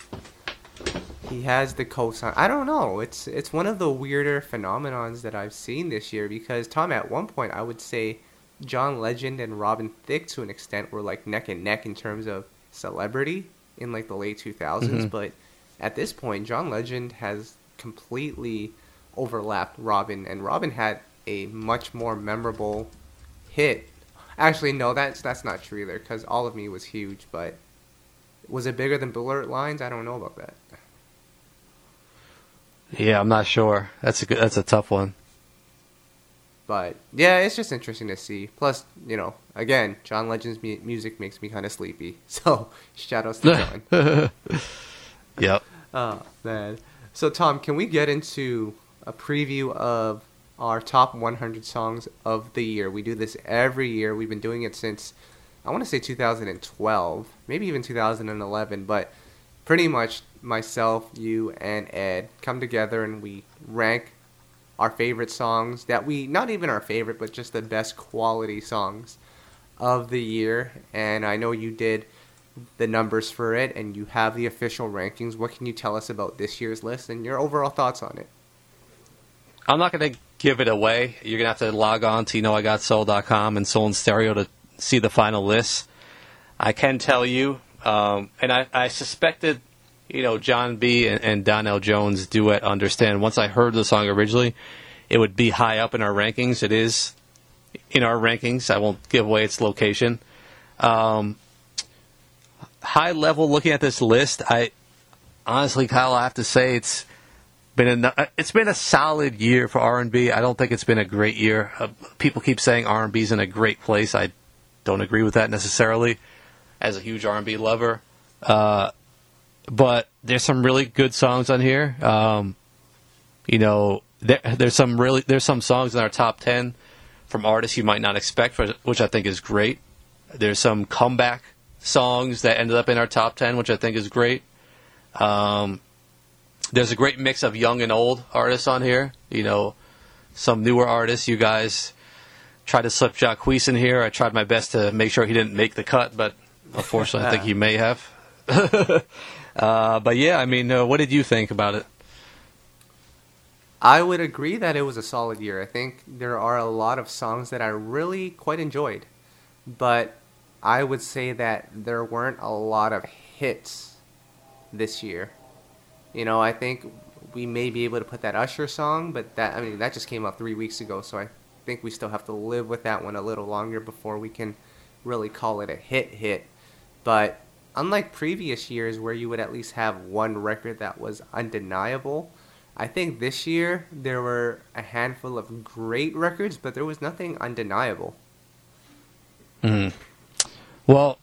He has the cosign. I don't know. It's it's one of the weirder phenomenons that I've seen this year because Tom, at one point, I would say John Legend and Robin Thicke, to an extent, were like neck and neck in terms of celebrity in like the late 2000s. Mhm. But at this point, John Legend has completely overlapped Robin, and Robin had a much more memorable hit. Actually, no, that's that's not true either, because All of Me was huge, but was it bigger than Blurred Lines? I don't know about that. Yeah, I'm not sure. That's a good, that's a tough one. But yeah, it's just interesting to see. Plus, you know, again, John Legend's mu- music makes me kind of sleepy. [laughs] So shout outs to [laughs] John. Yep. [laughs] Oh man. So Tom, can we get into a preview of our top 100 songs of the year? We do this every year. We've been doing it since I want to say 2012, maybe even 2011, but pretty much myself, you and Ed come together and we rank our favorite songs that we not even our favorite, but just the best quality songs of the year. And I know you did the numbers for it and you have the official rankings. What can you tell us about this year's list and your overall thoughts on it? I'm not going to give it away. You're going to have to log on to knowIgotsoul.com and Soul and Stereo to see the final list. I can tell you, um, and I, I suspected, you know, Jon B. and, and Donell Jones duet Understand. Once I heard the song originally, it would be high up in our rankings. It is in our rankings. I won't give away its location. Um, high level, looking at this list, I honestly, Kyle, I have to say it's been a it's been a solid year for R and B. I don't think it's been a great year. Uh, people keep saying R and B is in a great place. I don't agree with that necessarily. As a huge R and B lover, uh, but there's some really good songs on here. Um, you know, there, there's some really there's some songs in our top ten from artists you might not expect, which I think is great. There's some comeback songs that ended up in our top ten, which I think is great. Um, there's a great mix of young and old artists on here. You know, some newer artists. You guys tried to slip Jacquees in here. I tried my best to make sure he didn't make the cut, but unfortunately, I think he [laughs] may have. [laughs] uh, but yeah, I mean, uh, what did you think about it? I would agree that it was a solid year. I think there are a lot of songs that I really quite enjoyed, but I would say that there weren't a lot of hits this year. You know, I think we may be able to put that Usher song, but that I mean that just came out three weeks ago, so I think we still have to live with that one a little longer before we can really call it a hit hit. But unlike previous years where you would at least have one record that was undeniable, I think this year there were a handful of great records, but there was nothing undeniable. Mm. Well,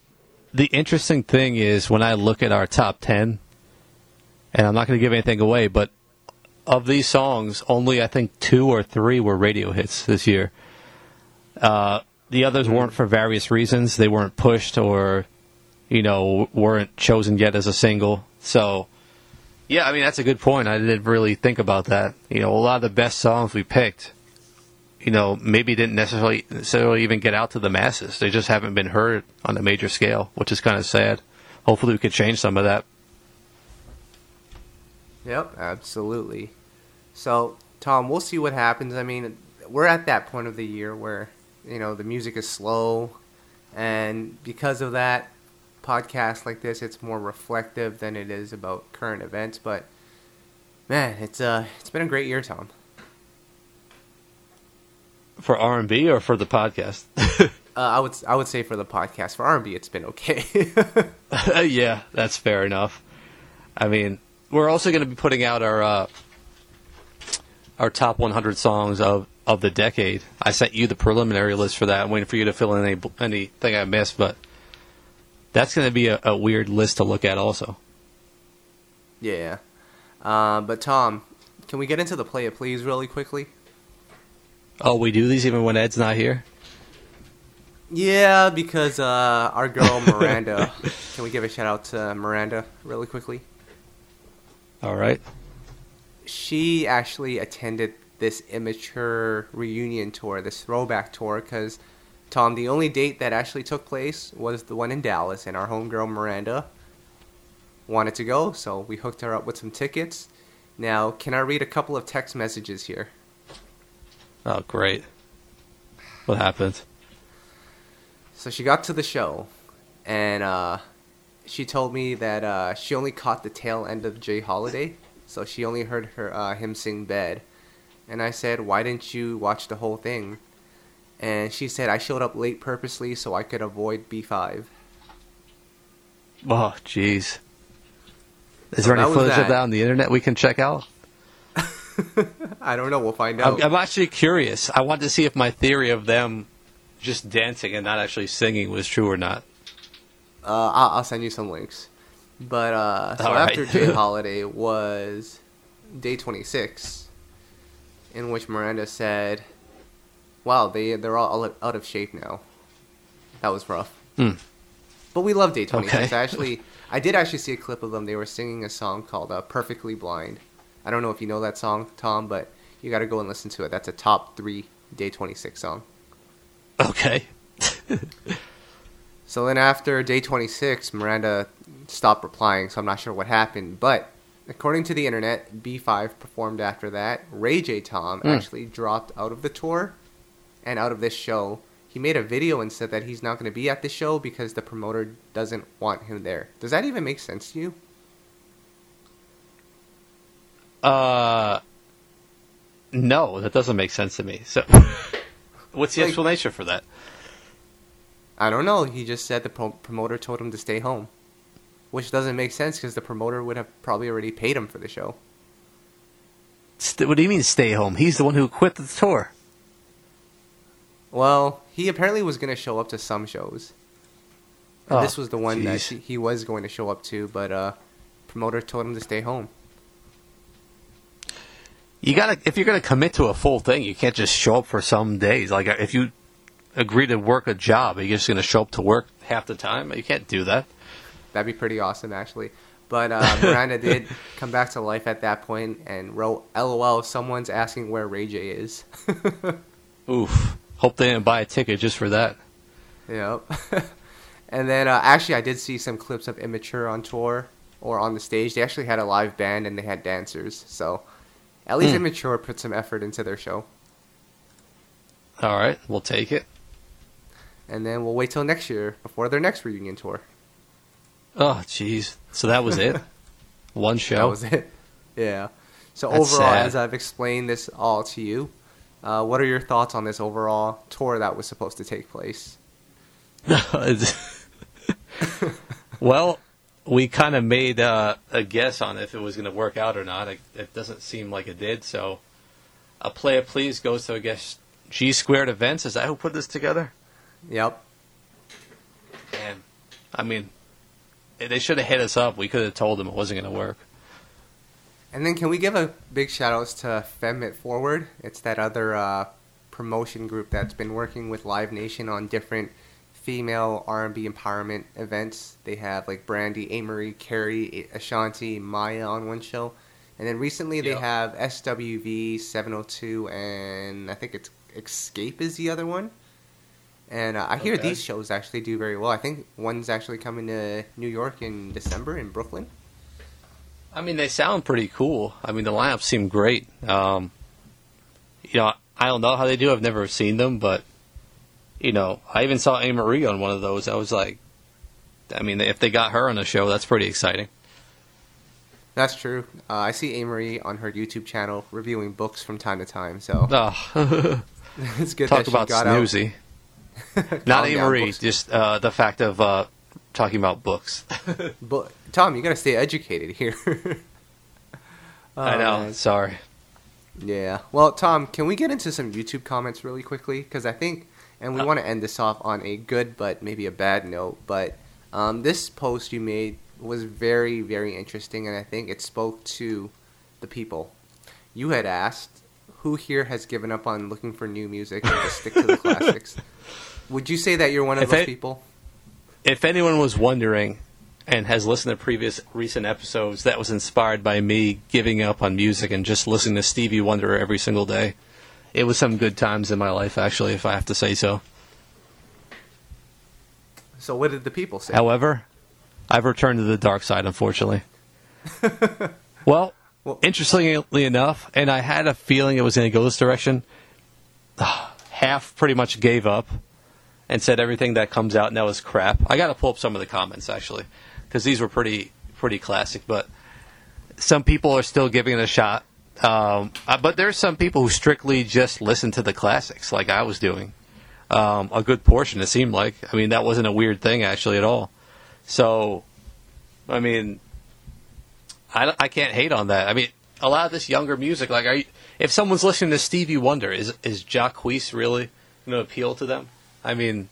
the interesting thing is when I look at our top 10, and I'm not going to give anything away, but of these songs, only I think two or three were radio hits this year. Uh, the others weren't for various reasons. They weren't pushed or, you know, weren't chosen yet as a single. So, yeah, I mean, that's a good point. I didn't really think about that. You know, a lot of the best songs we picked, you know, maybe didn't necessarily, necessarily even get out to the masses. They just haven't been heard on a major scale, which is kind of sad. Hopefully, we could change some of that. Yep, absolutely. So, Tom, we'll see what happens. I mean, we're at that point of the year where, you know, the music is slow. And because of that, podcasts like this, it's more reflective than it is about current events. But, man, it's, uh, it's been a great year, Tom. For R&B or for the podcast? [laughs] uh, I would I would say for the podcast. For R&B, it's been okay. [laughs] [laughs] yeah, that's fair enough. I mean, we're also going to be putting out our uh, our top 100 songs of, of the decade. I sent you the preliminary list for that. I'm waiting for you to fill in any anything I missed, but that's going to be a, a, weird list to look at, also. Yeah, uh, but Tom, can we get into the play it please really quickly? Oh, we do these even when Ed's not here. Yeah, because uh, our girl [laughs] Miranda. can we give a shout out to Miranda really quickly? All right. She actually attended this immature reunion tour, this throwback tour, because Tom, the only date that actually took place was the one in Dallas, and our homegirl Miranda wanted to go, so we hooked her up with some tickets. Now, can I read a couple of text messages here? Oh, great. What happened? So she got to the show, and uh, she told me that uh, she only caught the tail end of J. Holiday, so she only heard her uh, him sing "Bed," and I said, "Why didn't you watch the whole thing?" And she said, "I showed up late purposely so I could avoid B5." Oh, jeez. Is there any footage of that on the internet we can check out? [laughs] I don't know. We'll find out. I'm, I'm actually curious. I want to see if my theory of them just dancing and not actually singing was true or not. Uh, I'll, I'll, send you some links. But uh, so right. after J. [laughs] Holiday was Day26, in which Miranda said, "Wow, they they're all out of shape now." That was rough. Mm. But we love Day26. Okay. I actually, I did actually see a clip of them. They were singing a song called uh, "Perfectly Blind." I don't know if you know that song, Tom, but you got to go and listen to it. That's a top three Day26 song. Okay. [laughs] So then after Day26, Miranda stopped replying, so I'm not sure what happened. But according to the internet, B5 performed after that. Ray J. Tom mm. actually dropped out of the tour and out of this show. He made a video and said that he's not going to be at the show because the promoter doesn't want him there. Does that even make sense to you? Uh, no, that doesn't make sense to me. So, [laughs] what's the like, explanation for that? I don't know. He just said the pro- promoter told him to stay home, which doesn't make sense because the promoter would have probably already paid him for the show. St- what do you mean stay home? He's the one who quit the tour. Well, he apparently was going to show up to some shows. Oh, this was the one geez. that he was going to show up to, but uh, promoter told him to stay home. You gotta if you're gonna commit to a full thing, you can't just show up for some days. Like if you agree to work a job? you're you just going to show up to work half the time? You can't do that. That'd be pretty awesome, actually. But uh, [laughs] Miranda did come back to life at that point and wrote, "LOL, someone's asking where Ray J is." [laughs] Oof. Hope they didn't buy a ticket just for that. Yep. [laughs] and then uh, actually, I did see some clips of Immature on tour or on the stage. They actually had a live band and they had dancers. So at least Hmm. Immature put some effort into their show. All right, we'll take it. And then we'll wait till next year before their next reunion tour. Oh, jeez. So that was it. [laughs] One show. That was it. [laughs] Yeah. So That's overall, sad. as I've explained this all to you, uh, what are your thoughts on this overall tour that was supposed to take place? [laughs] Well, we kind of made uh, a guess on if it was going to work out or not. It, it doesn't seem like it did. So, a player please goes to I guess G Squared Events. Is that who put this together? Yep. And I mean, they should have hit us up. We could have told them it wasn't going to work. And then can we give a big shout outs to Femme It Forward? It's that other uh, promotion group that's been working with Live Nation on different female R&B empowerment events. They have like Brandy, Amerie, Keri, Ashanti, Mya on one show. And then recently they Yep. have SWV 702 and I think it's Xscape is the other one. And uh, I hear Okay. these shows actually do very well. I think one's actually coming to New York in December in Brooklyn. I mean, they sound pretty cool. I mean, the lineup seemed great. Um, you know, I don't know how they do. I've never seen them, but you know, I even saw Amerie on one of those. I was like, I mean, if they got her on the show, that's pretty exciting. That's true. Uh, I see Amerie on her YouTube channel reviewing books from time to time, so [laughs] Oh, it's good talk that she about got snoozy. out. [laughs] Not Calm A. down, Marie, just uh, the fact of uh, talking about books. [laughs] But Tom, you gotta stay educated here. [laughs] I Oh, know. man. Sorry. Yeah. Well, Tom, can we get into some YouTube comments really quickly? Because I think, and we Uh. want to end this off on a good but maybe a bad note. But um, this post you made was very, very interesting, and I think it spoke to the people. You had asked, "Who here has given up on looking for new music and just stick to the [laughs] classics?" Would you say that you're one of If those it- people? if anyone was wondering and has listened to previous recent episodes, that was inspired by me giving up on music and just listening to Stevie Wonder every single day. It was some good times in my life, actually, if I have to say so. So, what did the people say? However, I've returned to the dark side, unfortunately. [laughs] well, Well- interestingly enough, and I had a feeling it was going to go this direction, [sighs] half pretty much gave up and said everything that comes out now is crap. I got to pull up some of the comments, actually, because these were pretty pretty classic, but some people are still giving it a shot. Um, uh, but there's some people who strictly just listen to the classics, like I was doing. Um, a good portion, it seemed like. I mean, that wasn't a weird thing actually at all. So, I mean, I, I can't hate on that. I mean, a lot of this younger music, like, are you, if someone's listening to Stevie Wonder, is is really going to appeal to them? I mean,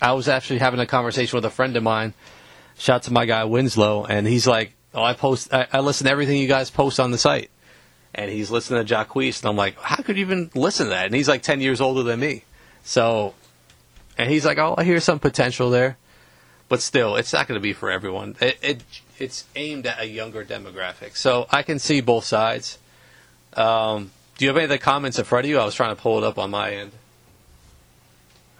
I was actually having a conversation with a friend of mine. Shout out to my guy Winslow, and he's like, "Oh, I post, I, I listen to everything you guys post on the site." And he's listening to Jacquees, and I'm like, "How could you even listen to that?" And he's like ten years older than me, so, and he's like, "Oh, I hear some potential there." but still, it's not going to be for everyone. It, it it's aimed at a younger demographic, so I can see both sides. Um, do you have any of the comments in front of you? I was trying to pull it up on my end.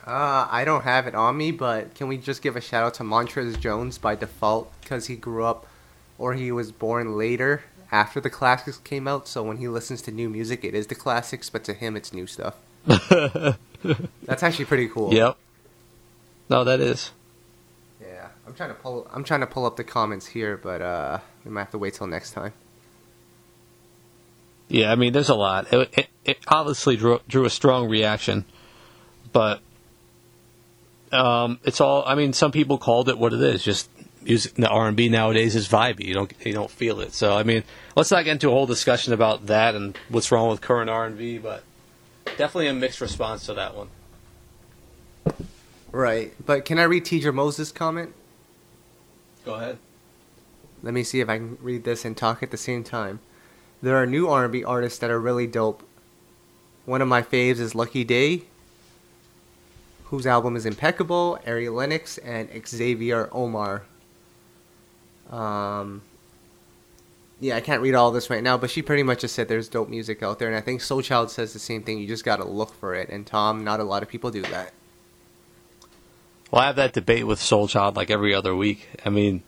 Uh, I don't have it on me, but can we just give a shout out to Montrez Jones by default because he grew up or he was born later after the classics came out. So when he listens to new music, it is the classics, but to him, it's new stuff. [laughs] That's actually pretty cool. Yep. No, that is. Yeah, I'm trying to pull. I'm trying to pull up the comments here, but uh, we might have to wait till next time. Yeah, I mean, there's a lot. It, it, it obviously drew, drew a strong reaction, but um, it's all. I mean, some people called it what it is. Just music, the R and B nowadays is vibey. You don't you don't feel it. So I mean, let's not get into a whole discussion about that and what's wrong with current R and B, but definitely a mixed response to that one. Right, but can I read Teacher Moses' comment? Go ahead. Let me see if I can read this and talk at the same time. There are new R&B artists that are really dope. One of my faves is Lucky Daye, whose album is impeccable. Ari Lennox and Xavier Omar. Um, yeah, I can't read all this right now, but she pretty much just said there's dope music out there, and I think Soul Child says the same thing. You just gotta look for it, and Tom, not a lot of people do that. Well, I have that debate with Soul Child like every other week. I mean,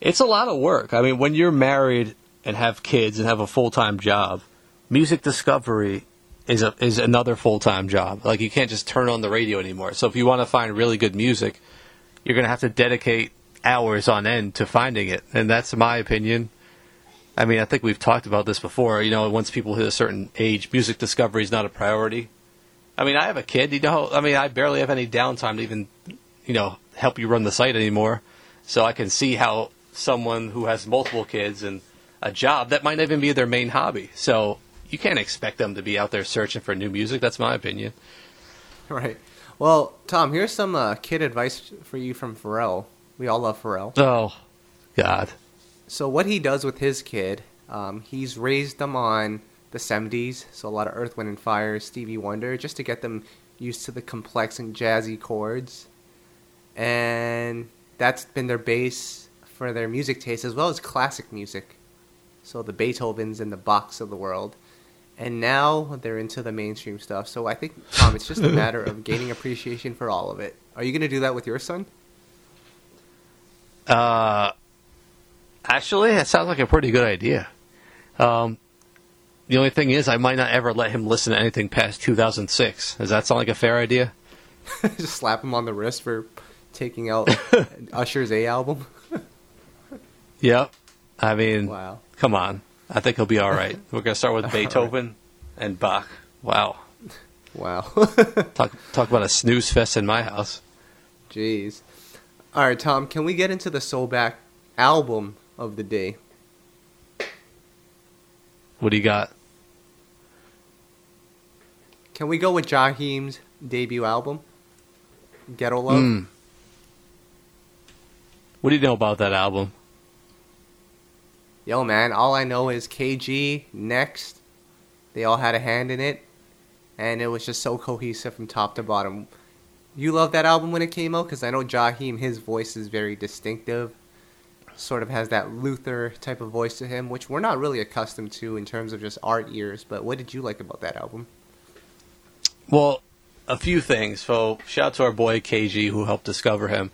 it's a lot of work. I mean, when you're married and have kids and have a full time job, music discovery is a is another full time job. Like you can't just turn on the radio anymore. So if you want to find really good music, you're gonna have to dedicate hours on end to finding it, and that's my opinion. I mean, I think we've talked about this before. You know, once people hit a certain age, music discovery is not a priority. I mean, I have a kid. You know, I mean, I barely have any downtime to even, you know, help you run the site anymore. So I can see how someone who has multiple kids and a job that might not even be their main hobby. So you can't expect them to be out there searching for new music. That's my opinion. [laughs] Right. Well, Tom, here's some uh, kid advice for you from Pharrell. We all love Pharrell. Oh, God. So what he does with his kid, um, he's raised them on the 70s, so a lot of Earth, Wind, and Fire, Stevie Wonder, just to get them used to the complex and jazzy chords. And that's been their base for their music taste, as well as classic music. So the Beethovens and the Bachs of the world. And now they're into the mainstream stuff. So I think, Tom, it's just a matter of gaining appreciation for all of it. Are you going to do that with your son? Uh, actually, that sounds like a pretty good idea. Um, the only thing is, I might not ever let him listen to anything past 2006. Does that sound like a fair idea? [laughs] just slap him on the wrist for taking out [laughs] Usher's A album. [laughs] Yep. I mean, wow. come on. I think he'll be all right. We're gonna start with [laughs] Beethoven and Bach. Wow. Wow. [laughs] Talk talk about a snooze fest in my house. Jeez. All right, Tom, can we get into the Soulback album of the day? What do you got? Can we go with Jaheim's debut album? Ghetto Love? Mm. What do you know about that album? Yo, man, all I know is KG, Next, they all had a hand in it, and it was just so cohesive from top to bottom. You loved that album when it came out? Because I know Jaheim, his voice is very distinctive. Sort of has that Luther type of voice to him, which we're not really accustomed to in terms of just art ears. But what did you like about that album? Well, a few things. So, shout out to our boy KG who helped discover him.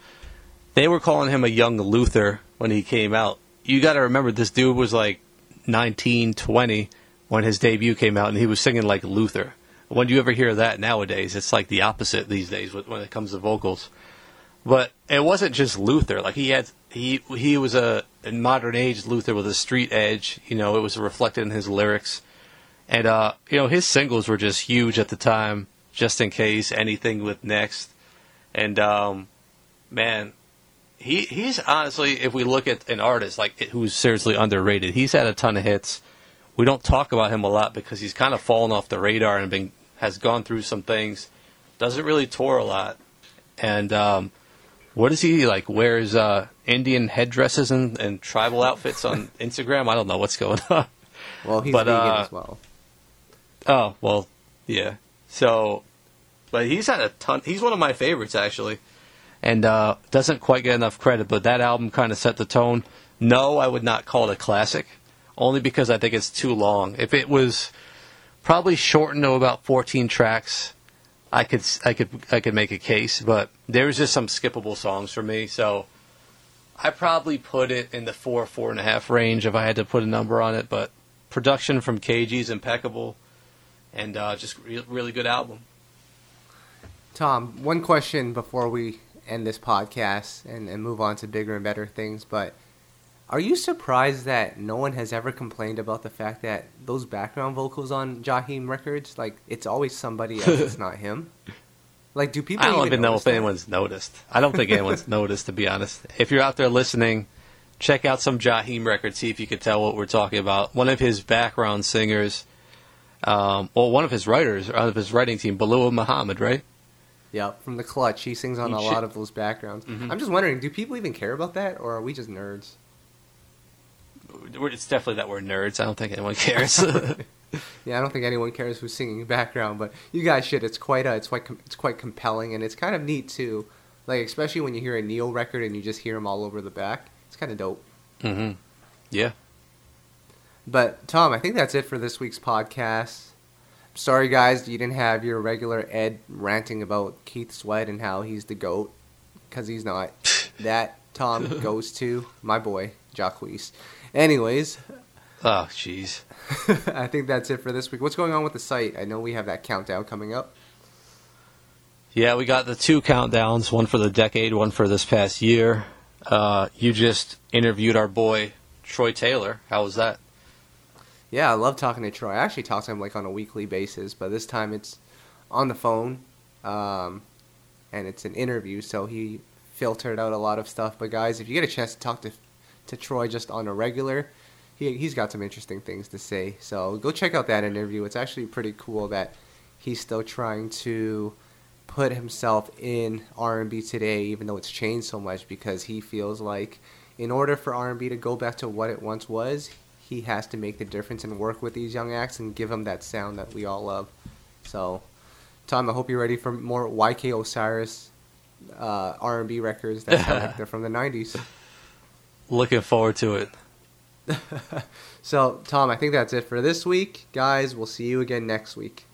They were calling him a young Luther when he came out. You got to remember, this dude was like 19, 20 when his debut came out, and he was singing like Luther. When do you ever hear that nowadays? It's like the opposite these days when it comes to vocals. But it wasn't just Luther. Like he had, he he was a in modern age Luther with a street edge. You know, it was reflected in his lyrics, and uh, you know his singles were just huge at the time. Just in case anything with next, and um, man, he he's honestly, if we look at an artist like who's seriously underrated, he's had a ton of hits. We don't talk about him a lot because he's kind of fallen off the radar and been has gone through some things. Doesn't really tour a lot, and um, what is he like? Wears uh, Indian headdresses and, and tribal outfits on [laughs] Instagram. I don't know what's going on. Well, he's But, vegan uh, as well. Oh well, yeah. So, but he's had a ton. He's one of my favorites actually, and uh, doesn't quite get enough credit. But that album kind of set the tone. No, I would not call it a classic, only because I think it's too long. If it was probably shortened to about 14 tracks, I could I could I could make a case. But there's just some skippable songs for me, so. I probably put it in the four, four and a half range if I had to put a number on it, but production from KG is impeccable and uh, just re- really good album. Tom, one question before we end this podcast and, and move on to bigger and better things. But are you surprised that no one has ever complained about the fact that those background vocals on Jaheim records, like it's always somebody else, it's not him? [laughs] Like, do people? I don't even know if that? anyone's noticed. I don't think anyone's [laughs] noticed, to be honest. If you're out there listening, check out some Jaheim records, see if you can tell what we're talking about. One of his background singers, um, well, one of his writers, out of his writing team, Balewa Muhammad, right? Yep, from the clutch, he sings on a lot of those backgrounds. Mhm. I'm just wondering, do people even care about that, or are we just nerds? We're- It's definitely that we're nerds. I don't think anyone [laughs] cares. [laughs] Yeah, I don't think anyone cares who's singing background, but you guys should. It's quite uh, it's quite com- it's quite compelling, and it's kind of neat too. Like especially when you hear a Neil record and you just hear him all over the back. It's kind of dope. Mm-hmm. Yeah. But Tom, I think that's it for this week's podcast. Sorry, guys, you didn't have your regular Ed ranting about Keith Sweat and how he's the goat because he's not. [laughs] that Tom goes to my boy Jacquees. Anyways, Oh, jeez. [laughs] I think that's it for this week. What's going on with the site? I know we have that countdown coming up. Yeah, we got the two countdowns, one for the decade, one for this past year. Uh, you just interviewed our boy Troy Taylor. How was that? Yeah, I love talking to Troy. I actually talk to him like on a weekly basis, but this time it's on the phone, um, and it's an interview, so he filtered out a lot of stuff. But guys, if you get a chance to talk to to Troy just on a regular, he he's got some interesting things to say. So go check out that interview. It's actually pretty cool that he's still trying to put himself in R&B today, even though it's changed so much, because he feels like in order for R&B to go back to what it once was, he has to make the difference and work with these young acts and give them that sound that we all love. So, Tom, I hope you're ready for more YK Osiris uh, R&B records that sound like they're from the '90s. Looking forward to it. [laughs] so, Tom, I think that's it for this week, guys. We'll see you again next week.